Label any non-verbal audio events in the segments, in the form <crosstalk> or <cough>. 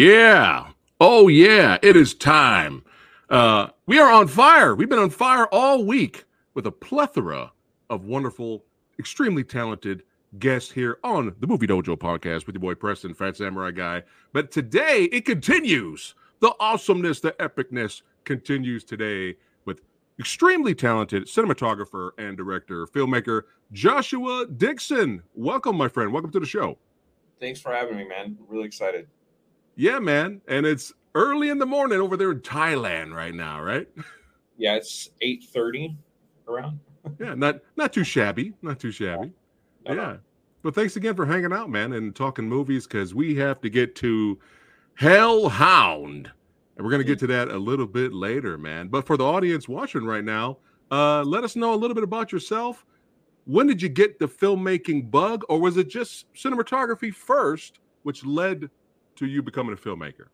Yeah. Oh, yeah. It is time. Uh, we are on fire. We've been on fire all week with a plethora of wonderful, extremely talented guests here on the Movie Dojo podcast with your boy Preston, Phat Samurai Guy. But today it continues. The awesomeness, the epicness continues today with extremely talented cinematographer and director, filmmaker Joshua Dixon. Welcome, my friend. Welcome to the show. Thanks for having me, man. Really excited. Yeah, man. And it's early in the morning over there in Thailand right now, right? <laughs> Yeah, it's 8:30 around. <laughs> yeah, not not too shabby. Not too shabby. Yeah. yeah. But thanks again for hanging out, man, and talking movies because we have to get to Hellhound. And we're going to get to that a little bit later, man. But for the audience watching right now, uh, let us know a little bit about yourself. When did you get the filmmaking bug, or was it just cinematography first, which led to you becoming a filmmaker?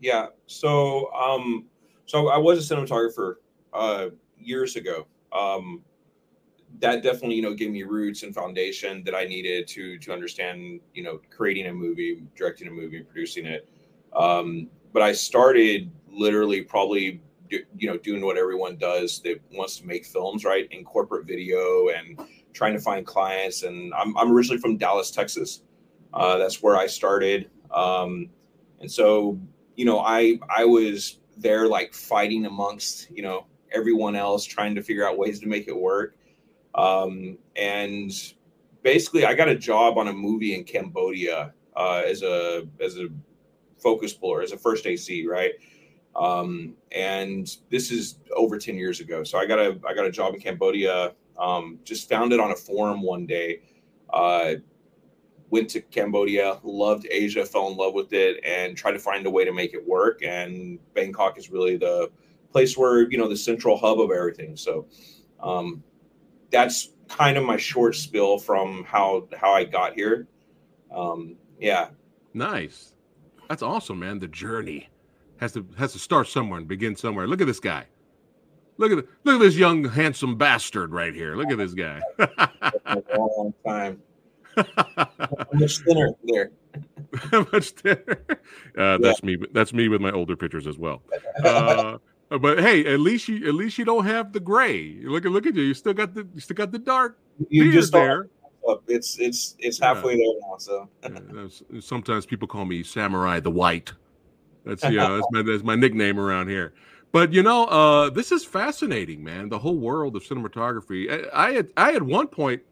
Yeah. So, um, so I was a cinematographer uh, years ago. Um, that definitely, you know, gave me roots and foundation that I needed to to understand, you know, creating a movie, directing a movie, producing it. Um, but I started literally probably, you know, doing what everyone does that wants to make films, right, in corporate video and trying to find clients. And I'm I'm originally from Dallas, Texas. Uh, that's where I started. Um, and so, you know, I I was there like fighting amongst, you know, everyone else, trying to figure out ways to make it work. Um, and basically, I got a job on a movie in Cambodia uh, as a as a focus puller, as a first AC, right? Um, and this is over 10 years ago. So I got a I got a job in Cambodia. Um, just found it on a forum one day. Uh, went to Cambodia, loved Asia, fell in love with it, and tried to find a way to make it work. And Bangkok is really the place where you know the central hub of everything. So um, that's kind of my short spill from how how I got here. Um, yeah. Nice. That's awesome, man. The journey has to has to start somewhere and begin somewhere. Look at this guy. Look at the, look at this young handsome bastard right here. Look at this guy. <laughs> a long time. <laughs> much thinner there. <laughs> much thinner. Uh, that's yeah. me. That's me with my older pictures as well. <laughs> Uh, but hey, at least you at least you don't have the gray. Look at look at you. You still got the you still got the dark. You just there. Up. It's it's it's halfway yeah. there now. So yeah, sometimes people call me Samurai the White. That's yeah, that's <laughs> my that's my nickname around here. But you know, uh, this is fascinating, man. The whole world of cinematography. I, I had I at one point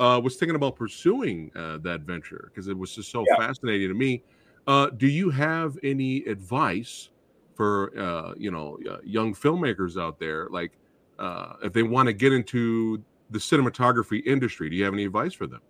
uh, was thinking about pursuing uh, that venture because it was just so yeah. fascinating to me. Uh, do you have any advice for uh, you know uh, young filmmakers out there, like uh, if they want to get into the cinematography industry? Do you have any advice for them?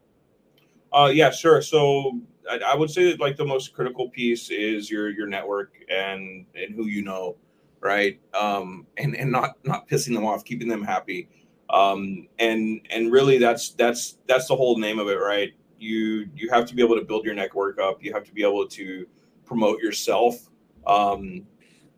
Uh, yeah, sure. So I, I would say that like the most critical piece is your your network and and who you know, right? Um, and and not not pissing them off, keeping them happy um, and and really that's that's that's the whole name of it right? You you have to be able to build your network up. You have to be able to promote yourself. Um,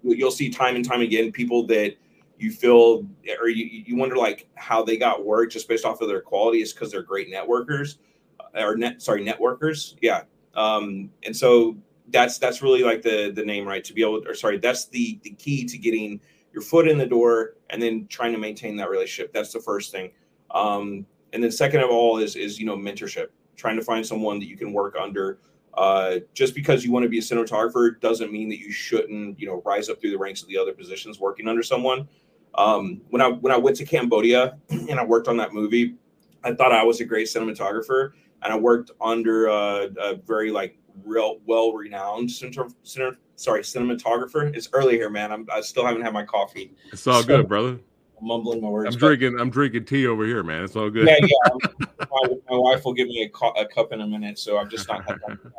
you'll see time and time again people that you feel or you, you wonder like how they got work just based off of their quality is because they're great networkers uh, or net sorry networkers? Yeah. Um, and so that's that's really like the the name right? To be able or sorry that's the the key to getting your foot in the door and then trying to maintain that relationship. That's the first thing. Um, and then second of all is is you know mentorship, trying to find someone that you can work under. Uh, just because you want to be a cinematographer doesn't mean that you shouldn't you know rise up through the ranks of the other positions working under someone. Um, when I when I went to Cambodia <clears throat> and I worked on that movie, I thought I was a great cinematographer, and I worked under a, a very like real well renowned center, center sorry, cinematographer. It's early here, man. I'm, I still haven't had my coffee. It's all so, good, brother. I'm mumbling my words. I'm drinking. I'm drinking tea over here, man. It's all good. Yeah, yeah. <laughs> my, my, wife will give me a, cu- a, cup in a minute, so I'm just not.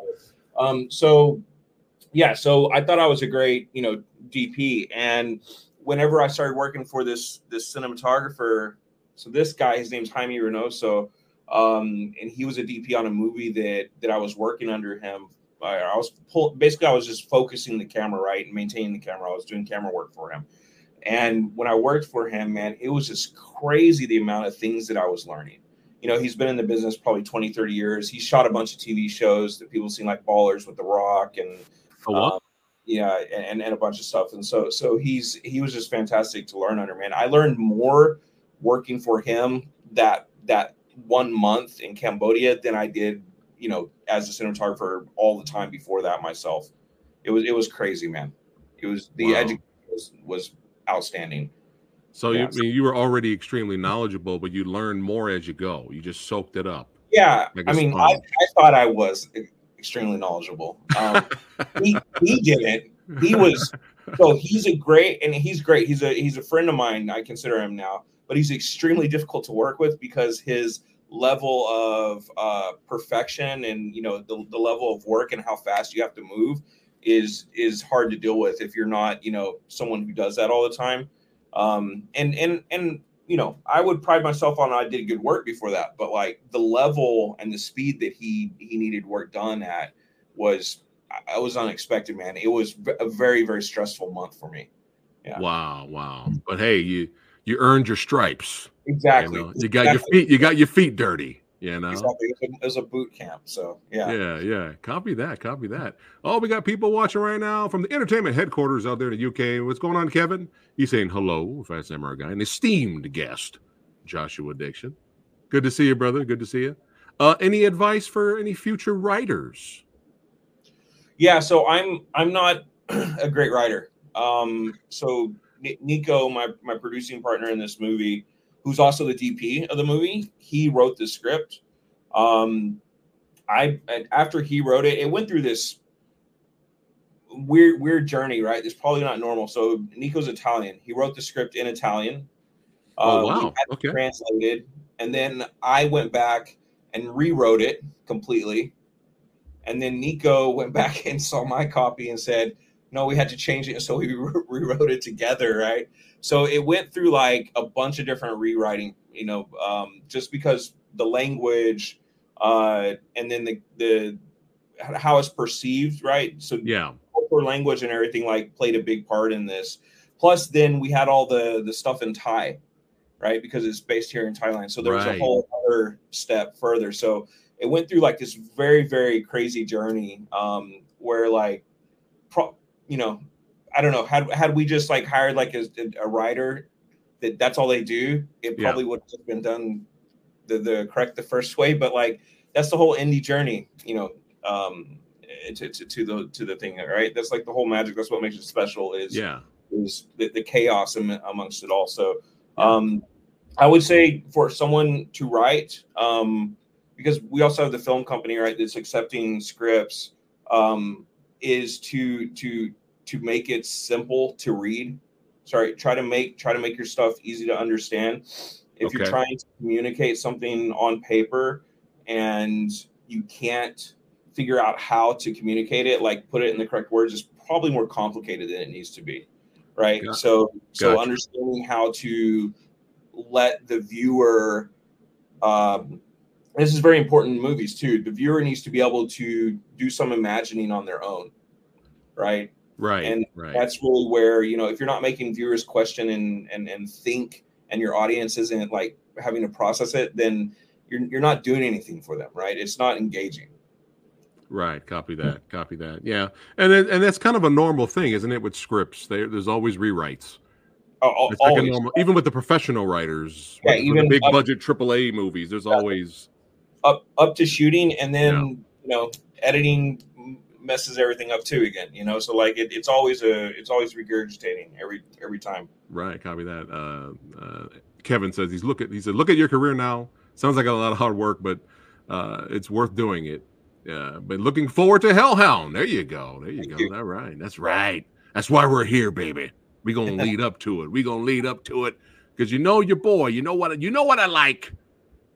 <laughs> um. So, yeah. So I thought I was a great, you know, DP, and whenever I started working for this this cinematographer, so this guy, his name's Jaime Reynoso, um, and he was a DP on a movie that that I was working under him I was pull, basically I was just focusing the camera right and maintaining the camera. I was doing camera work for him. And when I worked for him, man, it was just crazy the amount of things that I was learning. You know, he's been in the business probably 20, 30 years. He shot a bunch of TV shows that people seen like Ballers with The Rock and um, yeah, and and a bunch of stuff. And so so he's he was just fantastic to learn under, man. I learned more working for him that that one month in Cambodia than I did, you know, as a cinematographer all the time before that myself. It was it was crazy, man. It was the wow. education was was outstanding. So yeah. you you were already extremely knowledgeable, but you learned more as you go. You just soaked it up. Yeah, I mean, I, I, thought I was extremely knowledgeable. Um, he he didn't. He was so he's a great and he's great. He's a he's a friend of mine. I consider him now, but he's extremely difficult to work with because his level of uh, perfection and you know the, the level of work and how fast you have to move is is hard to deal with if you're not you know someone who does that all the time. Um and and and you know i would pride myself on i did good work before that but like the level and the speed that he he needed work done at was i was unexpected man. It was a very very stressful month for me. Yeah. wow wow. But hey you you earned your stripes exactly you, know? you got your feet you got your feet dirty you know, exactly. It was a boot camp. So yeah, yeah, yeah. Copy that. Copy that. Oh, we got people watching right now from the entertainment headquarters out there in the UK. What's going on, Kevin? He's saying hello, Fast Samurai guy, an esteemed guest, Joshua Dixon. Good to see you, brother. Good to see you. Uh, any advice for any future writers? Yeah, so I'm I'm not <clears throat> a great writer. Um, so Nico, my my producing partner in this movie who's also the DP of the movie. He wrote the script. Um, I after he wrote it, it went through this weird weird journey. Right, it's probably not normal. So Nico's Italian. He wrote the script in Italian. Oh uh, wow! okay. Translated, and then I went back and rewrote it completely. And then Nico went <laughs> back and saw my copy and said, "No, we had to change it." and <laughs> So we rewrote it together, right? So it went through like a bunch of different rewriting, you know, um, just because the language uh, and then the the how it's perceived, right? So yeah, language and everything like played a big part in this. Plus, then we had all the the stuff in Thai, right? Because it's based here in Thailand. So there right. was a whole other step further. So it went through like this very very crazy journey um, where like, pro, you know, I don't know. Had had we just like hired like a, a writer that that's all they do, it probably yeah. would have been done the the correct the first way. But like that's the whole indie journey, you know, um, to, to, to the to the thing, right? That's like the whole magic. That's what makes it special. Is yeah, is the, the chaos amongst it all. So, um, I would say for someone to write, um, because we also have the film company, right? That's accepting scripts. Um, is to to to make it simple to read. Sorry, try to make try to make your stuff easy to understand. If okay. you're trying to communicate something on paper and you can't figure out how to communicate it, like put it in the correct words, is probably more complicated than it needs to be. Right. Gotcha. So so gotcha. understanding how to let the viewer um, this is very important in movies too. The viewer needs to be able to do some imagining on their own, right? Right. And right. that's really where, you know, if you're not making viewers question and and and think and your audience isn't like having to process it, then you're you're not doing anything for them, right? It's not engaging. Right. Copy that. Copy that. Yeah. And then, and that's kind of a normal thing, isn't it? With scripts, there, there's always rewrites. Oh, it's like normal, even with the professional writers, yeah, even big up, budget AAA movies, there's yeah, always up up to shooting, and then yeah. you know editing messes everything up too again. You know, so like it, it's always a it's always regurgitating every every time. Right. Copy that. Uh, uh, Kevin says he's look at he said look at your career now. Sounds like a lot of hard work, but uh, it's worth doing it. Yeah, but looking forward to Hellhound. There you go. There you Thank go. You. All right. That's right. That's why we're here, baby. We're <laughs> gonna lead up to it. We're gonna lead up to it because you know your boy. You know what you know what I like.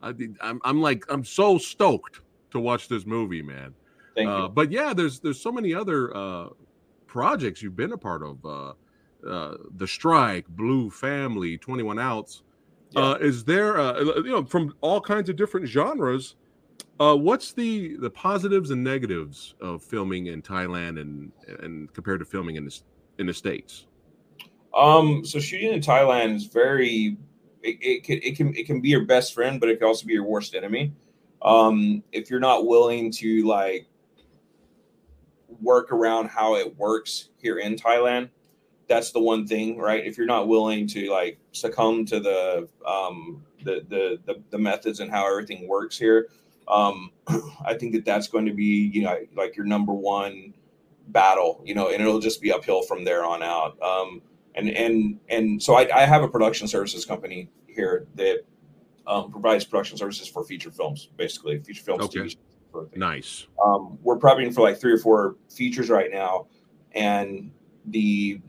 I, I'm I'm like I'm so stoked to watch this movie, man. Thank uh, you. But yeah, there's there's so many other uh, projects you've been a part of. Uh, uh, the Strike, Blue Family, Twenty One Outs. Yeah. Uh, is there, uh, you know, from all kinds of different genres? Uh, what's the the positives and negatives of filming in Thailand and and compared to filming in the in the states? Um, so shooting in Thailand is very it, it can it can it can be your best friend, but it can also be your worst enemy. Um, if you're not willing to like work around how it works here in Thailand. That's the one thing, right? If you're not willing to like succumb to the um, the, the the the methods and how everything works here, um, <clears throat> I think that that's going to be you know like your number one battle, you know, and it'll just be uphill from there on out. Um, and and and so I, I have a production services company here that um, provides production services for feature films, basically feature films. Okay. Nice. Um, we're prepping for like three or four features right now, and the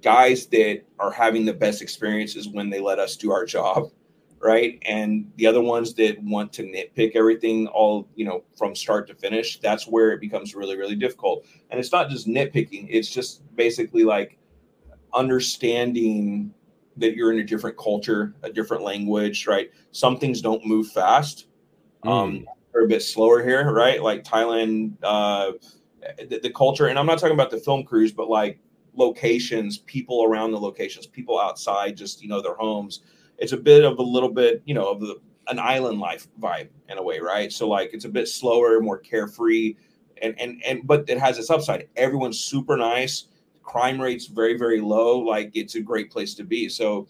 guys that are having the best experiences when they let us do our job right? And the other ones that want to nitpick everything all you know from start to finish that's where it becomes really really difficult. And it's not just nitpicking it's just basically like understanding that you're in a different culture a different language right? Some things don't move fast. Um they're a bit slower here right like thailand uh the, the culture and i'm not talking about the film crews but like locations people around the locations people outside just you know their homes it's a bit of a little bit, you know, of the, an island life vibe in a way, right? So like it's a bit slower, more carefree, and and and but it has its upside. Everyone's super nice, crime rates very very low. Like it's a great place to be. So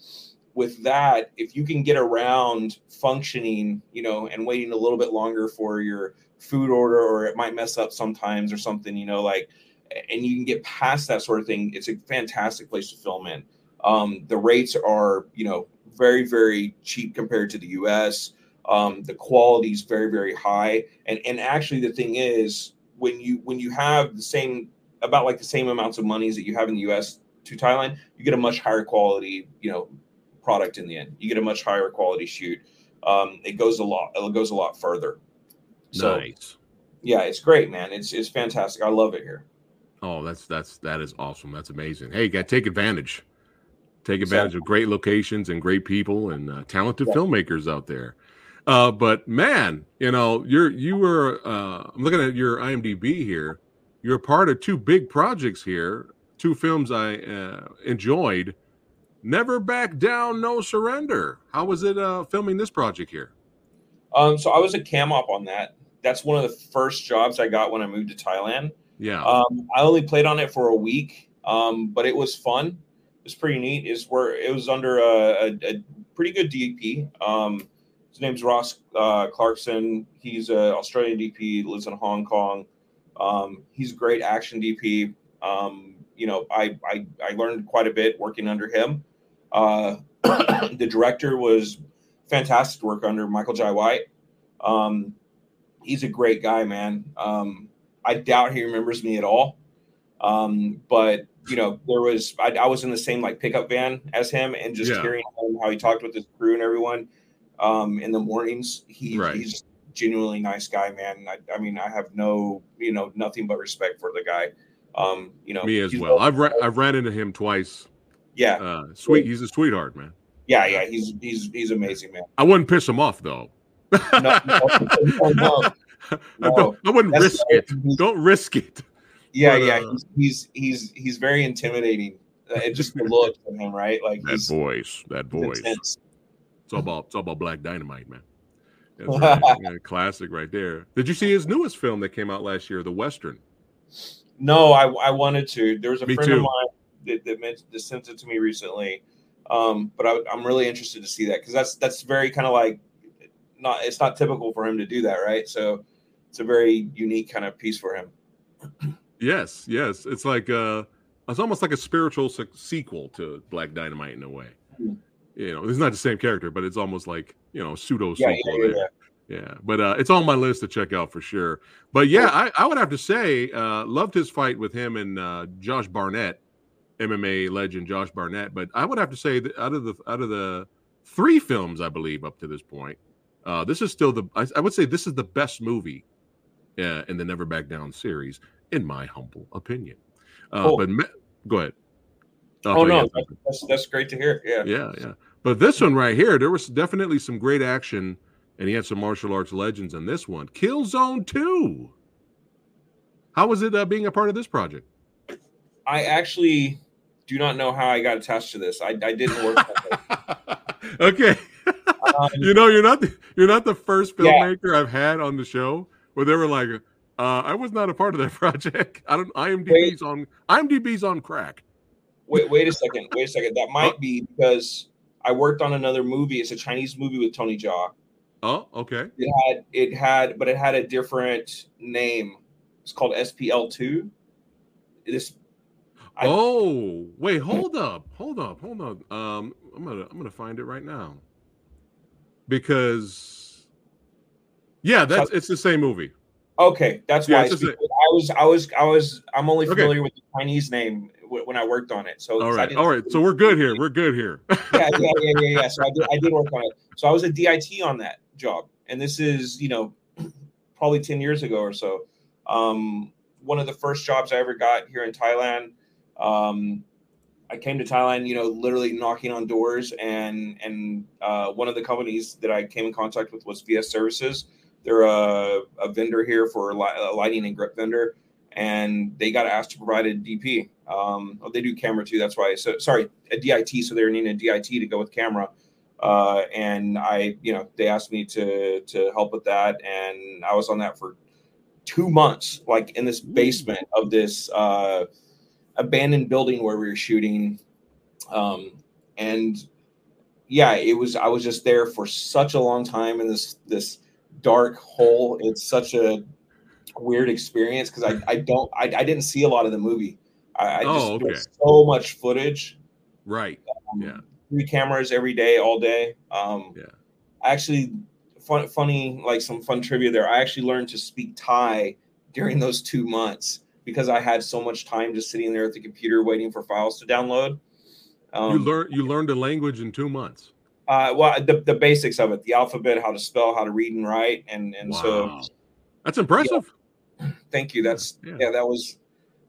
with that, if you can get around functioning, you know, and waiting a little bit longer for your food order, or it might mess up sometimes or something, you know, like, and you can get past that sort of thing, it's a fantastic place to film in. Um, the rates are, you know, very, very cheap compared to the US. Um, the quality is very, very high. And and actually the thing is when you when you have the same about like the same amounts of monies that you have in the US to Thailand, you get a much higher quality, you know, product in the end. You get a much higher quality shoot. Um, it goes a lot, it goes a lot further. So, nice. Yeah, it's great, man. It's it's fantastic. I love it here. Oh, that's that's that is awesome. That's amazing. Hey, got take advantage. Take advantage of great locations and great people and uh, talented yeah. filmmakers out there. Uh, but man, you know, you're you were. Uh, I'm looking at your IMDb here. You're part of two big projects here. Two films I uh, enjoyed. Never back down, no surrender. How was it uh, filming this project here? Um, so I was a cam op on that. That's one of the first jobs I got when I moved to Thailand. Yeah. Um, I only played on it for a week, um, but it was fun It was pretty neat is where it was under a, a, a pretty good DP. Um, his name's Ross uh, Clarkson. He's an Australian DP, lives in Hong Kong. Um, he's a great action DP. Um, you know, I, I, I learned quite a bit working under him. Uh, <coughs> the director was fantastic to work under, Michael Jai White. Um, he's a great guy, man. Um, I doubt he remembers me at all. Um, but you know, there was I, I, was in the same like pickup van as him, and just yeah. hearing how he talked with his crew and everyone um, in the mornings. He, right. He's genuinely nice guy, man. I, I, mean, I have no, you know, nothing but respect for the guy. Um, you know, me as well. I've ra- I've ran into him twice. Yeah, uh, sweet. He's a sweetheart, man. Yeah, yeah, he's he's he's amazing, man. I wouldn't piss him off though. no, no, no, no. <laughs> I, wouldn't That's risk it. Don't risk it. Yeah, but, yeah, uh, he's, he's he's he's very intimidating. Uh, just the look of him, right? Like that voice, that voice. Intense. It's all about it's all about Black Dynamite, man. Right. <laughs> yeah, classic right there. Did you see his newest film that came out last year, The Western? No, I, I wanted to. There was a me friend too. of mine that, that, that sent it to me recently, um, but I, am really interested to see that because that's that's very kind of like not it's not typical for him to do that, right? So it's a very unique kind of piece for him. Yes, yes. It's like uh it's almost like a spiritual se- sequel to Black Dynamite in a way. Mm-hmm. You know, it's not the same character, but it's almost like, you know, pseudo sequel. Yeah, yeah, yeah, yeah, but uh, it's on my list to check out for sure. But yeah, I, I would have to say, uh, loved his fight with him and uh, Josh Barnett, MMA legend Josh Barnett. But I would have to say that out of the out of the three films I believe up to this point, uh, this is still the I, I would say this is the best movie uh, in the Never Back Down series in my humble opinion. Uh, oh. But me- go ahead. oh no, that's, that's great to hear. Yeah, yeah, yeah. But this one right here, there was definitely some great action, and he had some martial arts legends in this one. Kill Zone Two. How was it uh, being a part of this project? I actually do not know how I got attached to this. I, I didn't work. <laughs> okay. Um, you know, you're not the, you're not the first filmmaker yeah. I've had on the show where they were like, Uh, I was not a part of that <laughs> project. I don't. IMDb's on. IMDb's on crack. Wait, wait a second. Wait a second. That might be because I worked on another movie. It's a Chinese movie with Tony Jaa. Oh, okay. It had it had, but it had a different name. It's called SPL two. This. I, oh wait, hold up, hold up, hold up. Um, I'm gonna I'm gonna find it right now because yeah, that's it's the same movie. Okay, that's yeah, why I was I was I was I'm only familiar okay. with the Chinese name when I worked on it. So all right, all right. So we're good here. We're good here. <laughs> yeah, yeah, yeah, yeah, yeah. So I did I did work on it. So I was a DIT on that job, and this is you know probably ten years ago or so. Um, one of the first jobs I ever got here in Thailand. Um, I came to Thailand, you know, literally knocking on doors, and and uh, one of the companies that I came in contact with was VS Services. They're a, a vendor here for a lighting and grip vendor, and they got asked to provide a DP. Um, oh, they do camera too. That's why. So sorry, a DIT. So they're needing a DIT to go with camera. Uh, and I, you know, they asked me to to help with that, and I was on that for two months, like in this basement of this uh, abandoned building where we were shooting. Um, and yeah, it was, I was just there for such a long time in this, this dark hole. It's such a weird experience. Cause I, I don't, I, I didn't see a lot of the movie. I, I just oh, okay. so much footage. Right. Um, yeah. Three cameras every day, all day. Um, yeah. I actually fun, funny, like some fun trivia there. I actually learned to speak Thai during those two months because I had so much time just sitting there at the computer waiting for files to download. Um, you learned you learned a language in two months. Uh, well, the, the basics of it, the alphabet, how to spell, how to read and write, and and wow. so that's impressive. Yeah. Thank you. That's yeah. yeah. that was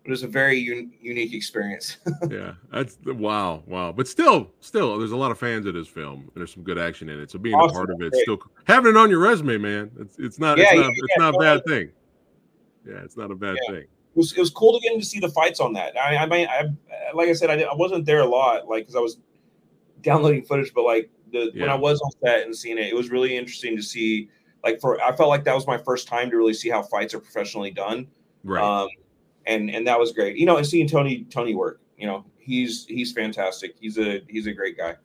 it was a very un- unique experience. <laughs> yeah, that's wow, wow. But still, still, there's a lot of fans of this film, and there's some good action in it. So being awesome. a part of it, still having it on your resume, man, it's it's not yeah, it's not, it's not a bad thing. Yeah, it's not a bad thing it was, it was cool to get to see the fights on that. I, I mean, I, like I said, I, I wasn't there a lot, like because I was downloading footage, but like the yeah. when I was on set and seeing it, it was really interesting to see. Like for, I felt like that was my first time to really see how fights are professionally done. Right. Um, and and that was great. You know, and seeing Tony Tony work, you know, he's he's fantastic. He's a he's a great guy.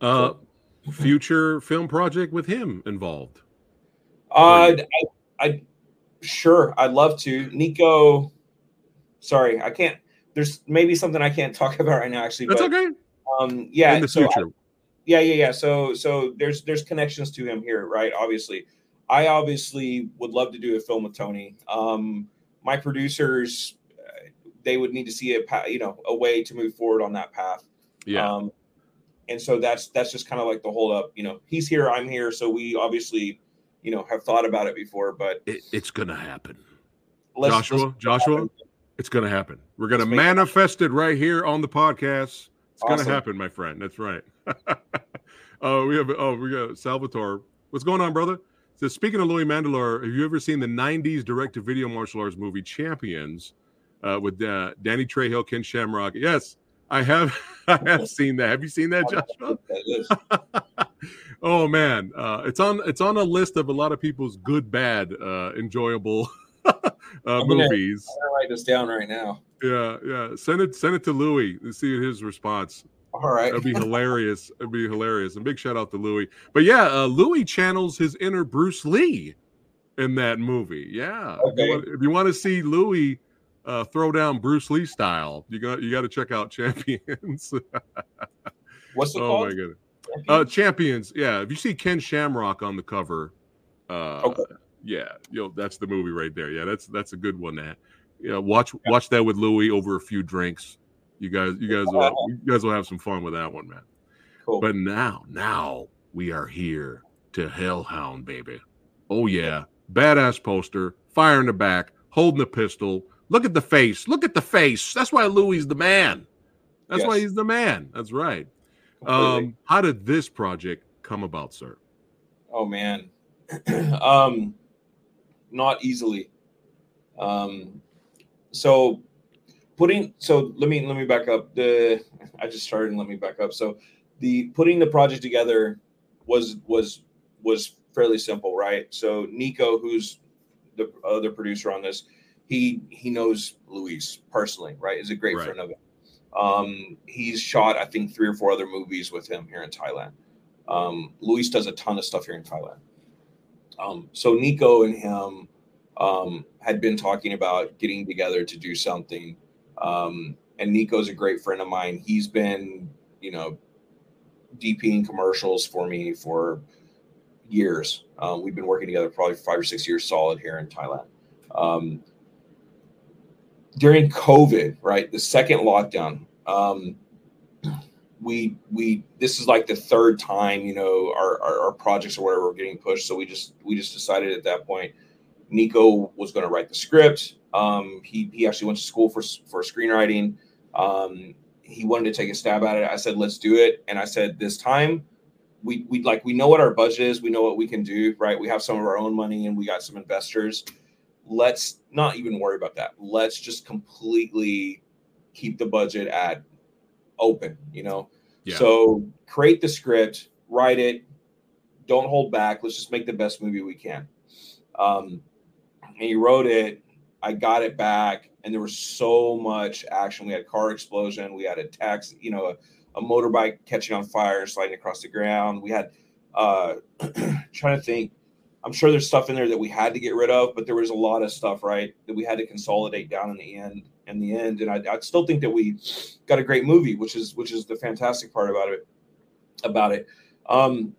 Uh, so. future film project with him involved. Uh, I, I sure I'd love to. Nico sorry, I can't. There's maybe something I can't <laughs> talk about right now. Actually, that's but, okay. Um, yeah, in the so future. I, yeah, yeah, yeah. So, so there's there's connections to him here, right? Obviously, I obviously would love to do a film with Tony. Um, my producers, uh, they would need to see a path, you know a way to move forward on that path. Yeah. Um, and so that's that's just kind of like the hold up. You know, he's here, I'm here, so we obviously, you know, have thought about it before, but it, it's gonna happen. Joshua, Joshua. It's going to happen. We're going to manifest it right here on the podcast. It's awesome. going to happen, my friend. That's right. oh, <laughs> we have. Oh, we got Salvatore. What's going on, brother? So, speaking of Louis Mandylor, have you ever seen the '90s direct-to-video martial arts movie Champions uh, with uh, Danny Trejo, Ken Shamrock? Yes, I have. <laughs> I have <laughs> seen that. Have you seen that, Joshua? oh man, uh, it's on. It's on a list of a lot of people's good, bad, uh, enjoyable uh, I'm movies. Gonna, I'm gonna write this down right now. Yeah, yeah. Send it, send it to Louis and see his response. All right, that'd be hilarious. It'd be hilarious. And big shout out to Louis. But yeah, uh, Louis channels his inner Bruce Lee in that movie. Yeah. Okay. If, you want, if you want to see Louis uh, throw down Bruce Lee style, you got you got to check out <laughs> Champions. What's it oh called? my goodness. Champions? Uh, Champions. Yeah. If you see Ken Shamrock on the cover, uh, okay yeah, you know, that's the movie right there. Yeah, that's that's a good one. That you know, watch yeah. watch that with Louis over a few drinks. You guys, you guys, will, <laughs> you guys will have some fun with that one, man. Cool. But now, now we are here to Hellhound, baby. Oh yeah, badass poster, fire in the back, holding the pistol. Look at the face. Look at the face. That's why Louis the man. That's yes. why he's the man. That's right. Um, how did this project come about, sir? Oh man. <clears throat> um not easily. Um, so putting so let me let me back up. The I just started and let me back up. So the putting the project together was was was fairly simple, right? So Nico, who's the other producer on this, he he knows Louis personally, right? Is a great Right. friend of him. Um, he's shot, I think, three or four other movies with him here in Thailand. Um, Louis does a ton of stuff here in Thailand. Um, so Nico and him um, had been talking about getting together to do something. Um, and Nico's a great friend of mine. He's been, you know, DPing commercials for me for years. Um, we've been working together probably five or six years solid here in Thailand. Um, during COVID, right, the second lockdown, um, we we this is like the third time you know our, our our projects or whatever were getting pushed. So we just we just decided at that point, Nico was going to write the script. Um, he he actually went to school for for screenwriting. Um, he wanted to take a stab at it. I said, let's do it. And I said, this time we we like we know what our budget is, we know what we can do, right? We have some of our own money and we got some investors. Let's not even worry about that. Let's just completely keep the budget at open, you know. Yeah. So create the script, write it, don't hold back. Let's just make the best movie we can. Um, and he wrote it. I got it back, and there was so much action. We had car explosion. We had a taxi, you know, a, a motorbike catching on fire sliding across the ground. We had uh, <clears throat> trying to think. I'm sure there's stuff in there that we had to get rid of, but there was a lot of stuff, right, that we had to consolidate down in the end. In the end, and I, I still think that we got a great movie, which is which is the fantastic part about it. About it, um,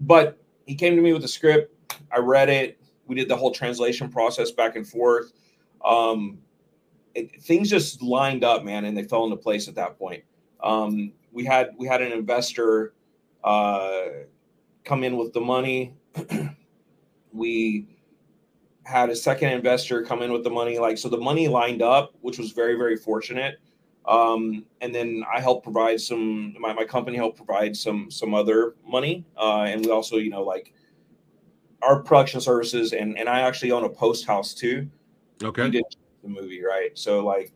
but he came to me with the script. I read it. We did the whole translation process back and forth. Um, it, things just lined up, man, and they fell into place at that point. Um, we had we had an investor uh, come in with the money. <clears throat> we had a second investor come in with the money, like so. The money lined up, which was very very fortunate. Um, and then I helped provide some. My, my company helped provide some some other money, uh, and we also, you know, like our production services, and and I actually own a post house too we Okay. did the movie right so like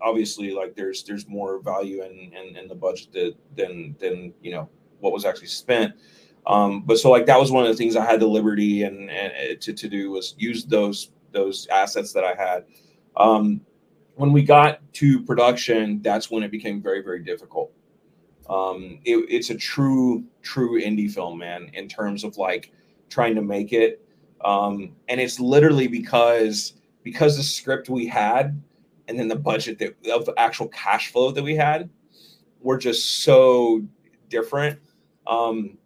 obviously like there's there's more value in in, in the budget that, than than you know what was actually spent um but so like that was one of the things i had the liberty and, and uh, to, to do was use those those assets that i had. Um when we got to production that's when it became very very difficult. Um it, it's a true true indie film man in terms of like trying to make it. Um and it's literally because because the script we had and then the budget that of actual cash flow that we had were just so different. Um,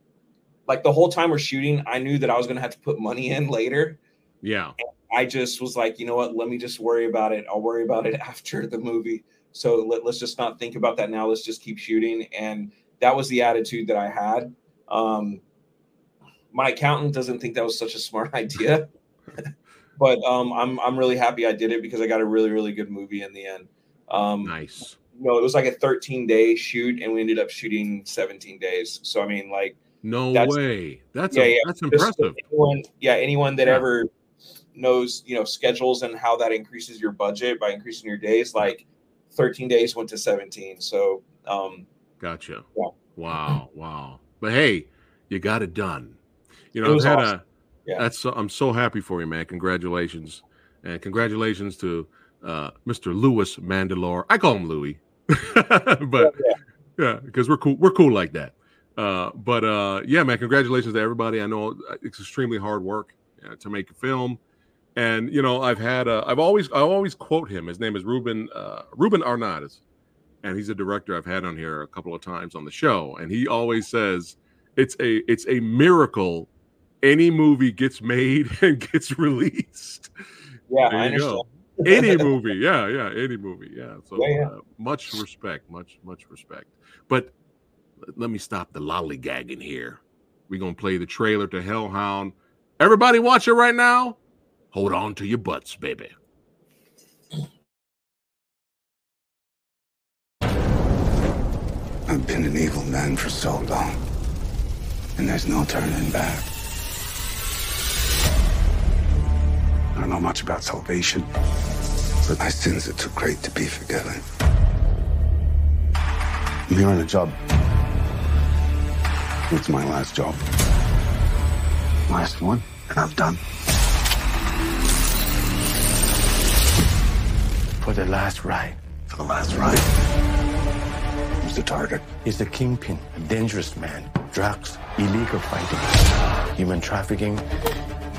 like the whole time we're shooting, I knew that I was going to have to put money in later. Yeah. I just was like, you know what? Let me just worry about it. I'll worry about it <laughs> after the movie. So let, let's just not think about that now. Let's just keep shooting. And that was the attitude that I had. Um, my accountant doesn't think that was such a smart <laughs> idea, <laughs> but um, I'm I'm really happy I did it because I got a really really good movie in the end. Um, Nice. No, it was like a 13 day shoot, and we ended up shooting 17 days. So I mean, like, No That's- way. That's yeah, a, yeah. that's just impressive. Anyone, yeah, anyone that Yeah. ever knows, you know, schedules and how that increases your budget by increasing your days, like 13 days went to 17. So, um, Gotcha. Yeah. Wow. Wow. But hey, you got it done. You know, I've had awesome. a. Yeah. That's. So, I'm so happy for you, man. Congratulations, and congratulations to uh, Mr. Louis Mandylor. I call him Louis, <laughs> but yeah, because we're cool. We're cool like that. Uh, but uh, yeah, man, congratulations to everybody. I know it's extremely hard work uh, to make a film, and you know, I've had. Uh, I've always. I always quote him. His name is Ruben. Uh, Ruben Arnades, and he's a director I've had on here a couple of times on the show, and he always says it's a it's a miracle any movie gets made <laughs> and gets released. yeah, There I you understand. go. Any <laughs> movie, yeah, yeah, any movie, yeah. So Yeah, yeah. Uh, much respect, much much respect. But let me stop the lollygagging here. We're gonna play the trailer to Hellhound. Everybody watch it right now. Hold on to your butts, baby. I've been an evil man for so long, and there's no turning back. I don't know much about salvation, but my sins are too great to be forgiven. Here on a job. It's my last job. Last one, and I'm done. for the last ride. For the last ride. Who's the target? He's the kingpin, a dangerous man. Drugs, illegal fighting, human trafficking,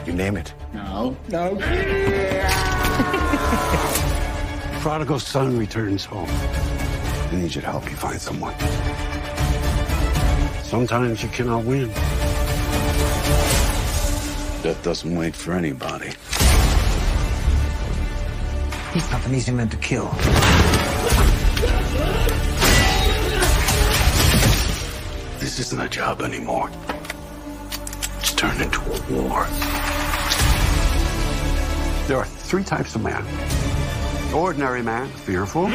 you name it. No. No. <laughs> Prodigal son returns home. I need you to help me find someone. Sometimes you cannot win. Death doesn't wait for anybody. He's not an easy man to kill. This isn't a job anymore. It's turned into a war. There are three types of man. Ordinary man, fearful.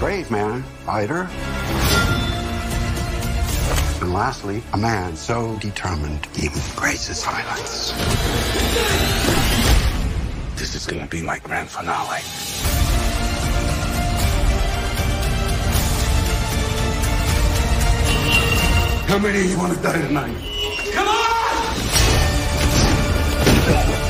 Brave man, fighter. And lastly, a man so determined he embraces silence. This is gonna be my grand finale. How many of you want to die tonight? Come on!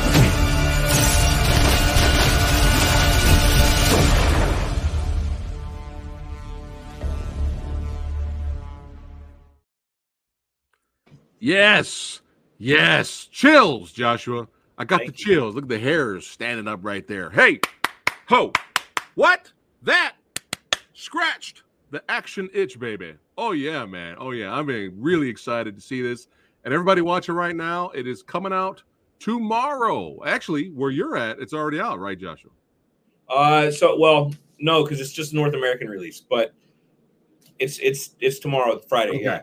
Yes. Yes. Chills, Joshua. I got Thank the you. chills. Look at the hairs standing up right there. Hey, ho. What? That scratched the action itch, baby. Oh, yeah, man. Oh, yeah. I'm being really excited to see this. And everybody watching right now, it is coming out tomorrow. Actually, where you're at, it's already out, right, Joshua? Uh, so well, no, because it's just North American release, but it's it's it's tomorrow, Friday. Okay. Yeah,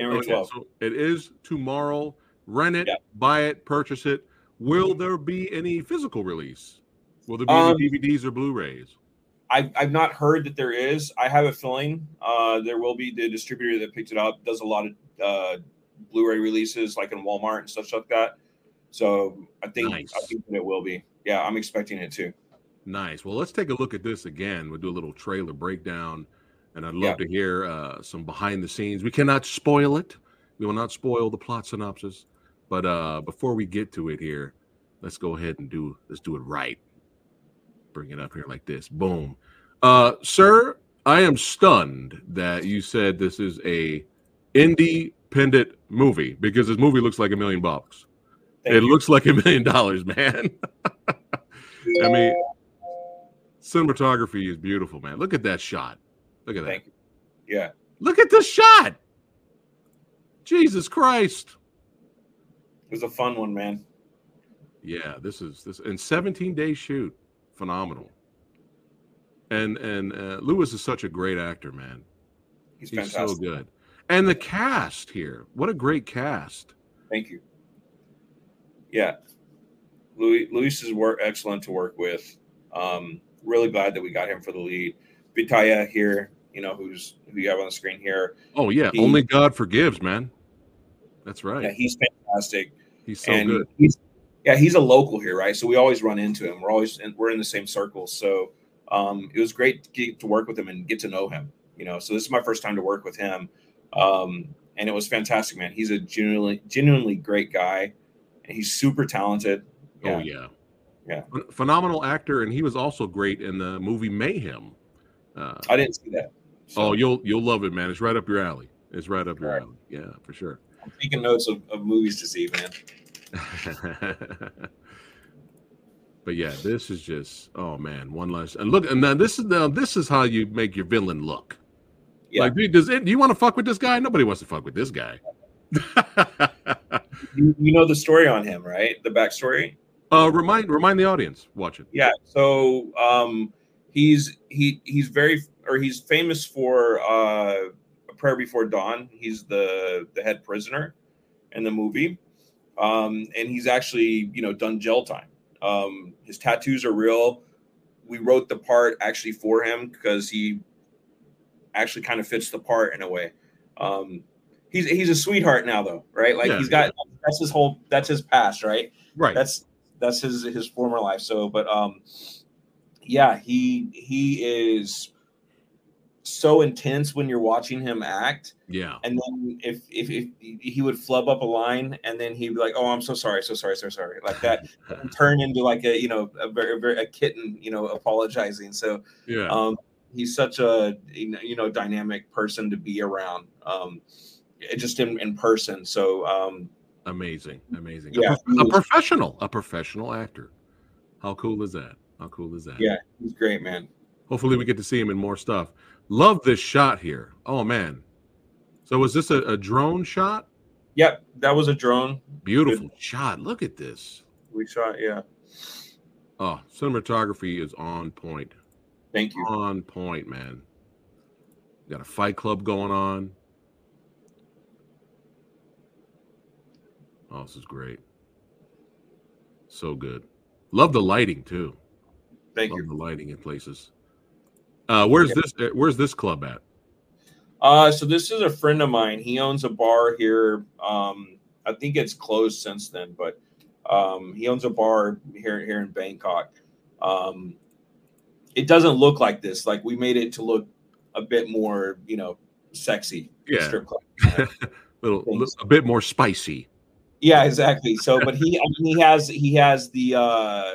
January Okay, twelfth. so it is tomorrow. Rent it, Yeah. buy it, purchase it. Will there be any physical release? Will there be Um, any DVDs or Blu-rays? I've, I've not heard that there is. I have a feeling uh, there will be the distributor that picked it up does a lot of uh, Blu-ray releases, like in Walmart and stuff like that. So I think Nice. I think that it will be. Yeah, I'm expecting it too. Nice. Well, let's take a look at this again. We'll do a little trailer breakdown, and I'd love Yeah. to hear uh, some behind the scenes. We cannot spoil it. We will not spoil the plot synopsis. But uh, before we get to it here, let's go ahead and do let's do it right. Bring it up here like this. Boom. Uh, sir, I am stunned that you said this is a independent movie because this movie looks like a million bucks. Thank it you. looks like a million dollars, <laughs> man. I mean, cinematography is beautiful, man. Look at that shot. Look at that. You. Yeah, Look at the shot. Jesus Christ. it was a fun one, man. Yeah, this is this in 17 day shoot. Phenomenal. And and uh, Louis is such a great actor, man. He's, He's fantastic. so good. And the cast here. What a great cast. Thank you. Yeah, Louis Luis is work excellent to work with. Um, really glad that we got him for the lead. Vithaya here, you know, who's who you have on the screen here. Oh yeah, He- only God forgives, man. That's right. Yeah, he's fantastic. He's so and good. he's yeah, he's a local here, right? So we always run into him. We're always in, we're in the same circles. So um, it was great to get to work with him and get to know him. You know, so this is my first time to work with him, um, and it was fantastic, man. He's a genuinely genuinely great guy, and he's super talented. Oh yeah, Yeah. Phenomenal actor, and he was also great in the movie Mayhem. Uh, I didn't see that. So oh, you'll you'll love it, man. It's right up your alley. It's right up your Right. alley. Yeah, for sure. I'm taking notes of, of movies to see, man. <laughs> but yeah, this is just oh man, one last and look and now this is now this is how you make your villain look. Yeah. Like, dude, does it? Do you want to fuck with this guy? Nobody wants to fuck with this guy. You, you know the story on him, right? The backstory. uh, remind remind the audience watching. Yeah. So um, he's he he's very or he's famous for uh, a prayer before dawn. He's the the head prisoner in the movie, um, and he's actually you know done jail time. Um, his tattoos are real. We wrote the part actually for him because he actually kind of fits the part in a way. Um, he's he's a sweetheart now though, right? Like Yeah, he's got that's his whole that's his past, right? Right. that's that's his his former life so but um yeah he he is so intense when you're watching him act. Yeah. And then if if, if he would flub up a line and then he'd be like, "Oh, I'm so sorry, so sorry, so sorry," like that, <laughs> turn into like a you know a very, very a kitten, you know, apologizing. So yeah. um, he's such a you know dynamic person to be around, um, just in in person. So um, amazing, amazing. Yeah, a, prof- a professional, a professional actor. How cool is that? How cool is that? yeah, he's great, man. Hopefully, we get to see him in more stuff. Love this shot here. Oh man. So was this a, a drone shot? Yep, that was a drone Beautiful shot. Look at this. we shot. Yeah, Oh, cinematography is on point. thank you. On point, man. Got a fight club going on. Oh, this is great. So good. Love the lighting too. Thank Love you. the lighting in places. Uh, where's Yeah. this? uh, Where's this club at? Uh, so this is a friend of mine. He owns a bar here. Um, I think it's closed since then, but um, he owns a bar here here in Bangkok. Um, it doesn't look like this. Like we made it to look a bit more, you know, sexy. Yeah. Strip club. <laughs> Little, a bit more spicy. Yeah, exactly. So, but he, I mean, he has, he has the, uh,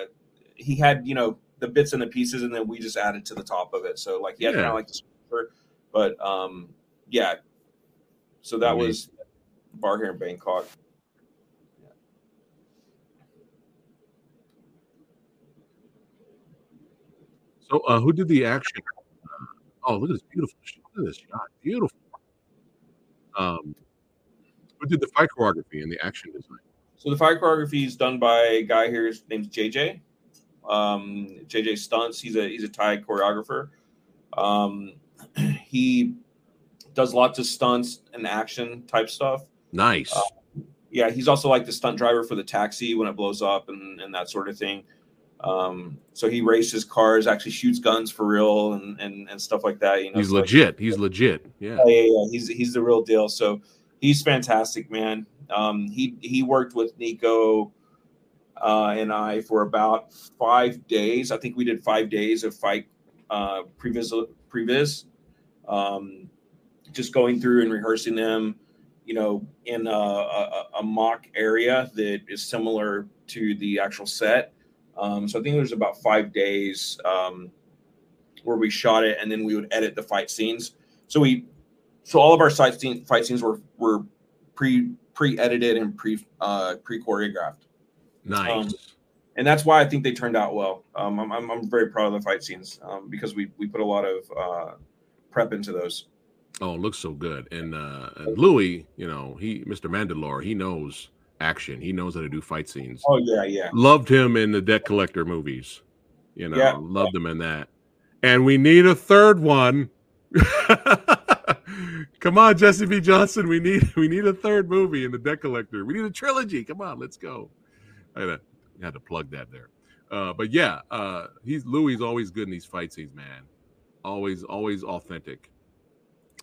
he had, you know, the bits and the pieces, and then we just added to the top of it. So, like, he had kind Yeah. of like the, super, but, um, yeah. So that was bar here in Bangkok. So, uh, who did the action? Oh, look at this beautiful. sh- Look at this shot. Beautiful. Um, who did the fight choreography and the action design? So the fight choreography is done by a guy here. His name's JJ. Um, JJ Stunts. He's a he's a Thai choreographer. Um, <clears throat> he does lots of stunts and action type stuff. Nice. Uh, Yeah, he's also like the stunt driver for the taxi when it blows up and, and that sort of thing. Um, so he races cars, actually shoots guns for real and and, and stuff like that. You know, He's so like- legit. He's legit. Yeah. yeah, yeah, yeah. He's he's the real deal. So he's fantastic, man. Um, he he worked with Nico uh, and I for about five days. I think we did five days of fight uh, previs previs, um, just going through and rehearsing them. You know, in a, a, a mock area that is similar to the actual set. Um, so I think there's about five days um, where we shot it, and then we would edit the fight scenes. So we so all of our fight scene, fight scenes were were pre pre edited and pre uh, pre choreographed, Nice. um, and that's why I think they turned out well. Um, I'm, I'm I'm very proud of the fight scenes um, because we we put a lot of uh, prep into those. oh, it looks so good. And uh, and Louis, you know, he Mr. Mandylor, he knows action. He knows how to do fight scenes. Oh yeah, yeah, Loved him in the Debt Collector movies. You know, Yeah. loved him in that. And we need a third one. <laughs> Come on, Jesse V. Johnson. We need we need a third movie in the Debt Collector. We need a trilogy. Come on, let's go. I had to, had to plug that there. Uh, but yeah, uh, he's Louis is always good in these fight scenes, man. Always, always authentic.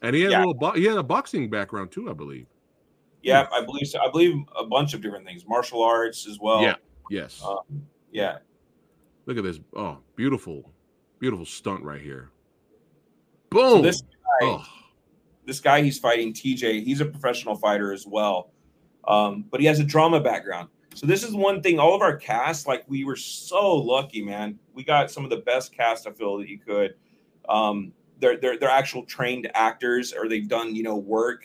And he had a little bo- he had a boxing background too, I believe. yeah. I believe so. I believe a bunch of different things, martial arts as well. Yeah. Yes. um, yeah. Look at this. Oh, beautiful, beautiful stunt right here. Boom. So this guy, oh, this guy he's fighting, TJ, he's a professional fighter as well. Um, but he has a drama background. So this is one thing, all of our cast, like we were so lucky, man. We got some of the best cast I feel that you could. Um, they're they're they're actual trained actors or they've done, you know, work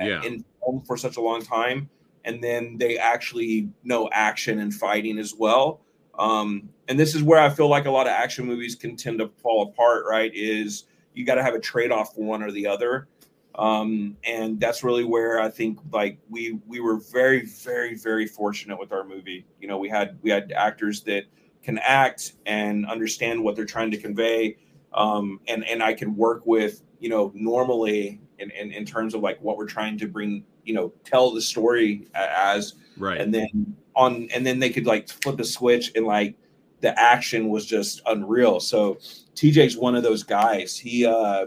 Yeah. in film for such a long time. And then they actually know action and fighting as well. Um, and this is where I feel like a lot of action movies can tend to fall apart, right? Is you got to have a trade-off for one or the other um and that's really where i think like we we were very very very fortunate with our movie. You know we had we had actors that can act and understand what they're trying to convey um and and i can work with you know normally in in, in terms of like what we're trying to bring you know tell the story as. Right. and then on and then they could like flip a switch and like the action was just unreal. So tj's one of those guys. He uh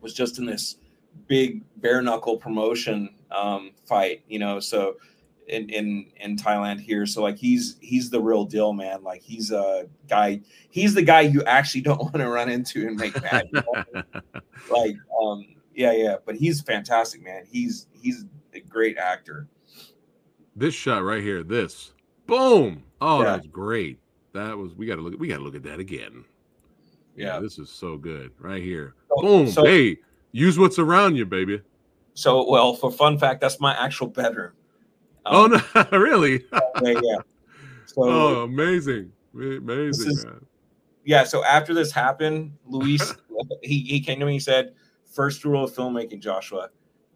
was just in this big bare knuckle promotion um fight you know so in in in Thailand here. So like he's he's the real deal, man. Like he's a guy. He's the guy you actually don't <laughs> want to run into and make mad. you know? <laughs> like um yeah yeah, but he's fantastic, man. He's he's a great actor. this shot right here, this boom. Oh, Yeah. that's great. That was we gotta look we gotta look at that again. Yeah. this is so good right here. So- Boom. so- hey, use what's around you, baby. So well, for fun fact, that's my actual bedroom. oh Um, no, <laughs> really? yeah, yeah. So <laughs> oh, amazing. Amazing, is- man. yeah, so after this happened, Louis <laughs> he, he came to me and said, First rule of filmmaking, Joshua,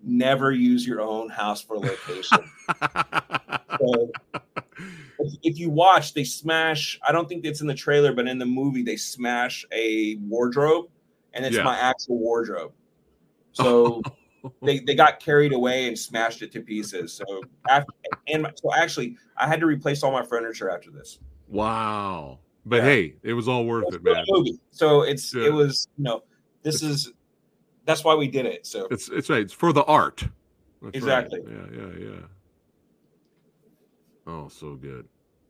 never use your own house for location. so if, if you watch, they smash, I don't think it's in the trailer, but in the movie, they smash a wardrobe and it's Yeah. my actual wardrobe. So <laughs> they, they got carried away and smashed it to pieces. So after and my, so actually I had to replace all my furniture after this. wow. But Yeah. hey, it was all worth It's it, man. So it's Yeah. it was you know this is that's why we did it. So It's it's right. It's for the art. That's right. Exactly. Yeah, yeah, yeah. Oh, so good.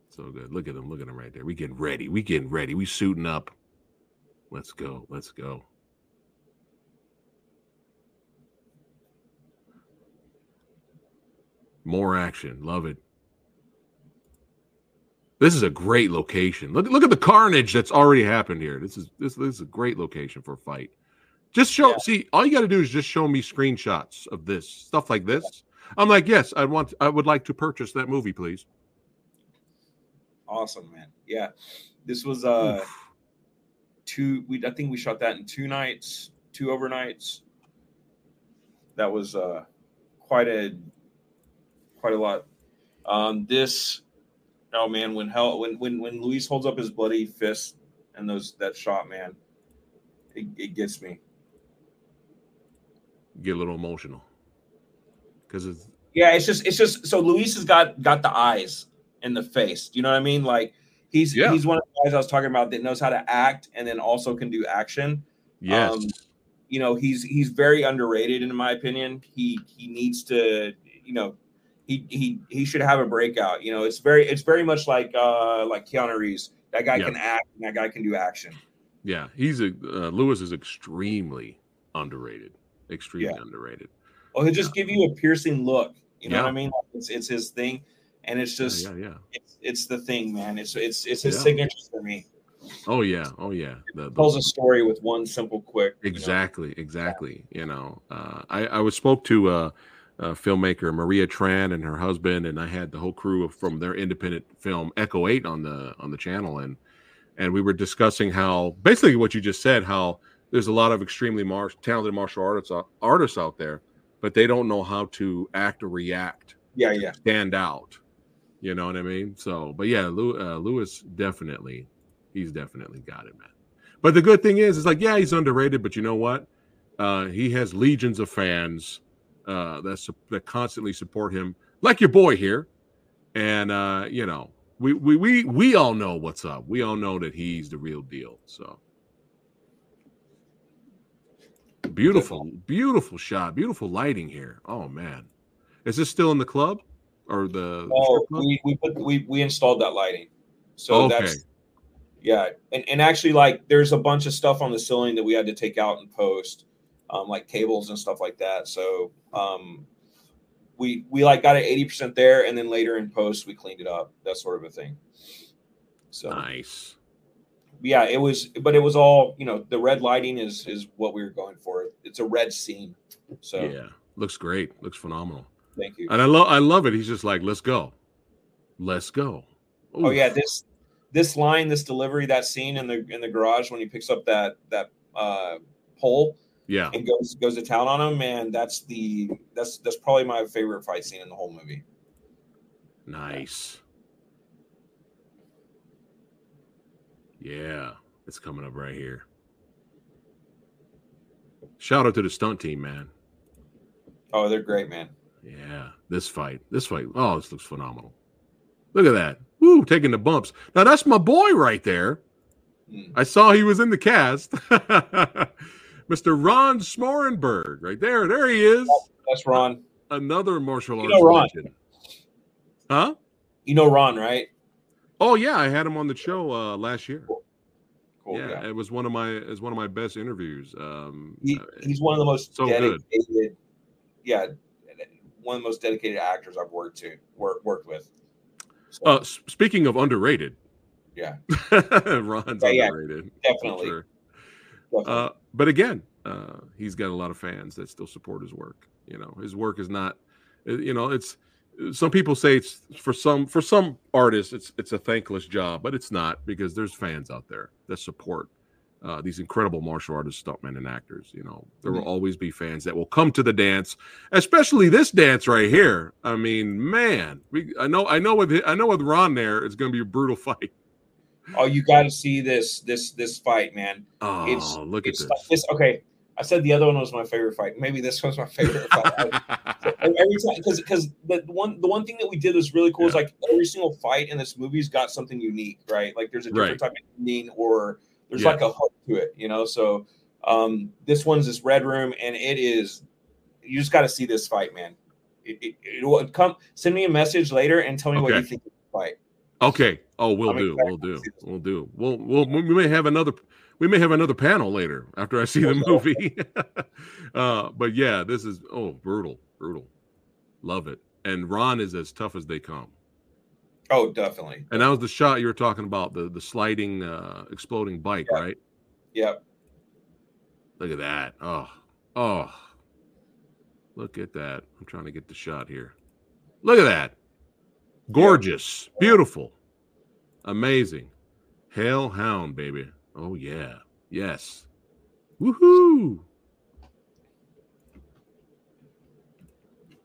So good. Look at him. Look at him right there. We getting ready. We getting ready. We suiting up. Let's go. Let's go. More action. Love it. This is a great location. Look, look at the carnage that's already happened here. This is this, this is a great location for a fight. Just show Yeah. see, all you got to do is just show me screenshots of this stuff like this. I'm like, yes, I want I would like to purchase that movie, please. awesome, man. Yeah, this was uh Oof. two. We I think we shot that in two nights, two overnights. That was uh quite a quite a lot. Um, this oh man, when hell when when when Louis holds up his bloody fist and those that shot, man, it, it gets me. Get a little emotional. Because it's Yeah, it's just it's just so Louis has got got the eyes and the face. Do you know what I mean? Like he's Yeah. he's one of the guys I was talking about that knows how to act and then also can do action. yes. Um, You know, he's he's very underrated in my opinion. He he needs to, you know, he he he should have a breakout. You know, it's very it's very much like uh like Keanu Reeves. That guy Yeah. can act and that guy can do action. yeah, he's a uh, Louis is extremely underrated. Extremely Yeah. underrated. Well, he'll just give you a piercing look. You know what I mean? Like, it's it's his thing, and it's just yeah, yeah. it's it's the thing, man. It's it's it's his signature for me. Oh yeah. Oh yeah. The, the- tells a story with one simple, quick. you know. Exactly, exactly. You know, uh, I I was spoke to uh, uh, filmmaker Maria Tran and her husband, and I had the whole crew from their independent film Echo Eight on the on the channel, and and we were discussing how basically what you just said, how there's a lot of extremely mar- talented martial artists out- artists out there, but they don't know how to act or react, Yeah, yeah. stand out. You know what I mean? So, but yeah, Lew, uh, Louis definitely, he's definitely got it, man. But the good thing is, it's like, yeah, he's underrated, but you know what? Uh, he has legions of fans uh, that su- that constantly support him, like your boy here. And uh, you know, we we we we all know what's up. We all know that he's the real deal. So beautiful, beautiful shot, beautiful lighting here. Oh man, is this still in the club or the? the Oh, club? we we put we we installed that lighting, so Okay. that's yeah. And and actually, like, there's a bunch of stuff on the ceiling that we had to take out and post, um, like cables and stuff like that. So um, we we like got it eighty percent there, and then later in post we cleaned it up, that sort of a thing. So nice. yeah, it was, but it was all you know. The red lighting is is what we were going for. It's a red scene. So Yeah, looks great. Looks phenomenal. thank you. And I love I love it. He's just like, let's go. Let's go. Oh yeah, this this line, this delivery, that scene in the in the garage when he picks up that that uh pole Yeah. and goes goes to town on him, and That's the that's that's probably my favorite fight scene in the whole movie. Nice. Yeah, it's coming up right here. Shout out to the stunt team, man. Oh, they're great, man. Yeah, this fight, this fight. Oh, this looks phenomenal. Look at that. Woo, taking the bumps. Now that's my boy right there. Mm. I saw he was in the cast. <laughs> Mr. Ron Smoorenburg, right there. There he is. That's Ron. Another martial You arts know Ron. legend. Huh? You know Ron, right? Oh yeah, I had him on the show uh, last year. Cool. yeah, yeah. it was one of my it was one of my best interviews. Um, He, uh, he's one of the most so good. dedicated. Yeah, one of the most dedicated actors I've worked to work, worked with. So, uh, speaking of underrated, yeah, <laughs> Ron's Yeah, yeah, underrated. for definitely. sure. definitely. Uh, but again, uh, he's got a lot of fans that still support his work. You know, his work is not, uh, you know, it's some people say it's for some for some artists it's it's a thankless job, but it's not because there's fans out there that support uh, these incredible martial artists, stuntmen, and actors. You know, there will Mhm. always be fans that will come to the dance, especially this dance right here. I mean, man, we, I know I know with I know with Ron there, it's going to be a brutal <laughs> fight. Oh, you got to see this this this fight, man. Oh, It's- look at this. like this. Okay, I said the other one was my favorite fight. Maybe this one's my favorite fight. I- <laughs> every time because because the one the one thing that we did was really cool is like every single fight in this movie's got something unique, right? Like there's a different Right. type of ending or there's Yeah. like a hook to it, you know. So um this one's this red room, and it is you just got to see this fight, man. It, it, it will come. Send me a message later and tell me what you think of the fight. Okay. Oh, we'll do. We'll do. We'll do. We'll, we'll we may have another we may have another panel later after I see the movie. <laughs> uh, but yeah, this is oh brutal, brutal. Love it. And Ron is as tough as they come. Oh, definitely. And that was the shot you were talking about, the the sliding uh exploding bike, Yeah. right? Yep. Look at that. Oh, oh. Look at that. I'm trying to get the shot here. Look at that. Gorgeous. Beautiful. Amazing. Hellhound, baby. Oh, yeah. Yes. Woohoo.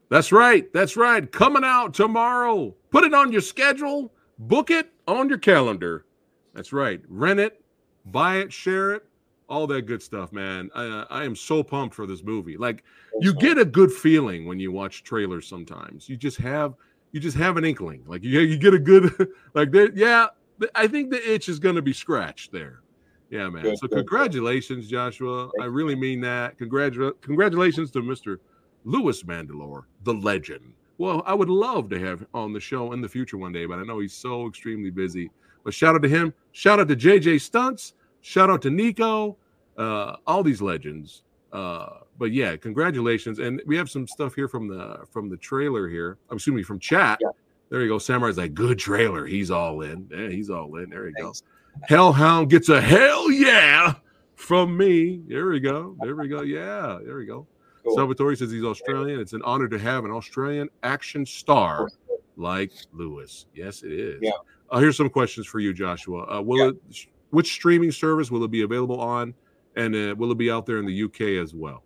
That's right. That's right. Coming out tomorrow. Put it on your schedule. Book it on your calendar. That's right. Rent it, buy it, share it, all that good stuff, man. I, I am so pumped for this movie. Like you get a good feeling when you watch trailers. Sometimes you just have you just have an inkling. Like you you get a good <laughs> like there. Yeah, I think the itch is going to be scratched there. Yeah, man. Good, so good, good. congratulations, Joshua. I really mean that. Congratu- congratulations to Mr. Louis Mandylor, the legend. Well, I would love to have on the show in the future one day, but I know he's so extremely busy. But shout out to him. Shout out to JJ Stunts. Shout out to Nico. Uh, all these legends. Uh, but yeah, congratulations. And we have some stuff here from the from the trailer here. I'm assuming from chat. Yeah. There you go. Samurai's like, good trailer. He's all in. Yeah, he's all in. There he Thanks. go. Hellhound gets a hell yeah from me. There we go. There we go. Yeah, there we go. Cool. Salvatore says he's Australian. It's an honor to have an Australian action star like Louis. Yes, it is. Yeah. Uh, here's some questions for you, Joshua. Uh, will Yeah. it? Which streaming service will it be available on, and uh, will it be out there in the UK as well?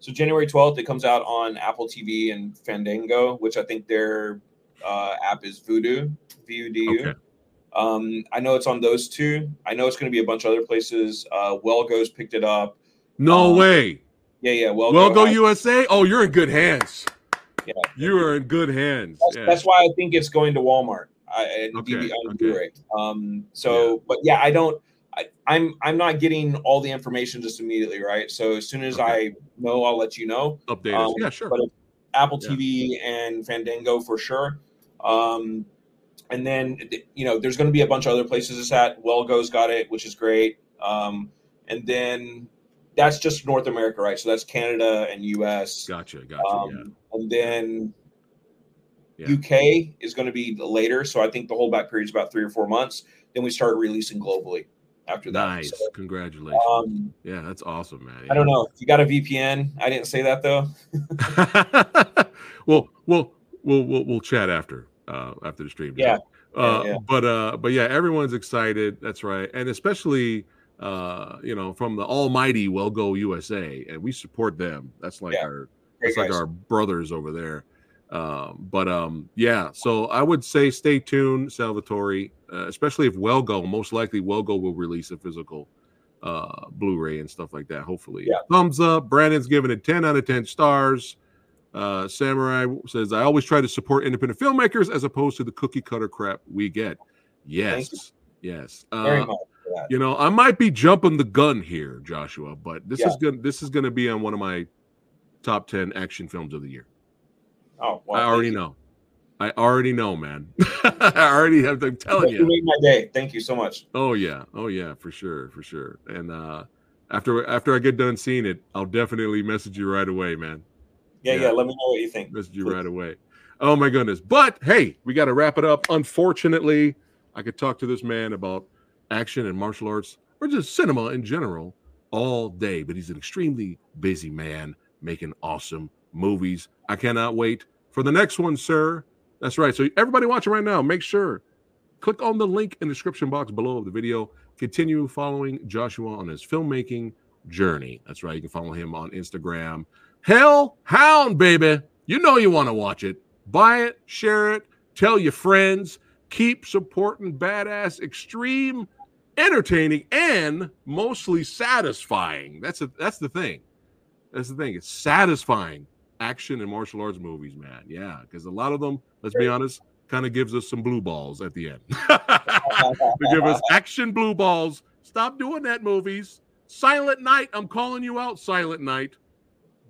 So January 12th, it comes out on Apple TV and Fandango, which I think their uh, app is Vudu, V-U-D-U. Okay. Um, I know it's on those two. I know it's going to be a bunch of other places. Uh, Well Go's picked it up. No Um, way. Yeah, yeah. Well, Well, go has- USA. Oh, you're in good hands. Yeah. You are in good hands. That's, Yeah. that's why I think it's going to Walmart. I, Okay, DV okay. Um, so, but yeah, I don't. I, I'm I'm not getting all the information just immediately, right? So as soon as Okay. I know, I'll let you know. Update. Um, Yeah, sure. But Apple Yeah. TV and Fandango for sure. Um, and then you know, there's going to be a bunch of other places it's at. Well Go's got it, which is great. Um, and then that's just North America, right? So that's Canada and US. Gotcha. Gotcha. Um, And then Yeah. UK is going to be later. So I think the holdback period is about three or four months. Then we start releasing globally after that. Nice. So, Congratulations. um, yeah, that's awesome, man. I don't know you got a VPN. I didn't say that though. <laughs> well, we'll we'll we'll we'll chat after uh after the stream. Yeah. Uh, Yeah, yeah. but uh, but yeah, everyone's excited. That's right, and especially uh, you know, from the almighty Well Go USA, and we support them. That's like Yeah. our Great that's like our brothers over there. Um, but um, yeah, so I would say stay tuned, Salvatore, uh, especially if Well Go. Most likely, Well Go will release a physical uh Blu-ray and stuff like that. Hopefully, Yeah. thumbs up. Brandon's giving it ten out of ten stars. Uh, Samurai says, I always try to support independent filmmakers as opposed to the cookie cutter crap we get. Yes. Yes. Uh, much for that. you know, I might be jumping the gun here, Joshua, but this Yeah. is good. This is going to be on one of my top 10 action films of the year. Oh, well, I already you. know. I already know, man. <laughs> I already have. I'm telling You you. made my day. Thank you so much. Oh yeah, oh yeah, for sure, for sure. And uh after after I get done seeing it, I'll definitely message you right away, man. Yeah, Yeah. yeah. Let me know what you think. Message you Please. right away. Oh my goodness. But hey, we got to wrap it up. Unfortunately, I could talk to this man about action and martial arts or just cinema in general all day, but he's an extremely busy man making awesome movies. I cannot wait for the next one, sir. That's right. So everybody watching right now, make sure click on the link in the description box below of the video. Continue following Joshua on his filmmaking journey. That's right. You can follow him on Instagram. Hellhound, baby. You know you want to watch it. Buy it, share it, tell your friends. Keep supporting badass, extreme, entertaining, and mostly satisfying. That's a, that's the thing. That's the thing. It's satisfying action and martial arts movies, man. Yeah, because a lot of them, let's be honest, kind of gives us some blue balls at the end. <laughs> they give us <laughs> action blue balls. Stop doing that, movies. Silent Night. I'm calling you out, Silent Night.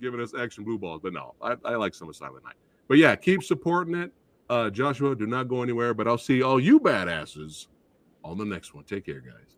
Giving us action blue balls. But no, I, I like some of Silent Night. But yeah, keep supporting it. Uh, Joshua, do not go anywhere. But I'll see all you badasses on the next one. Take care, guys.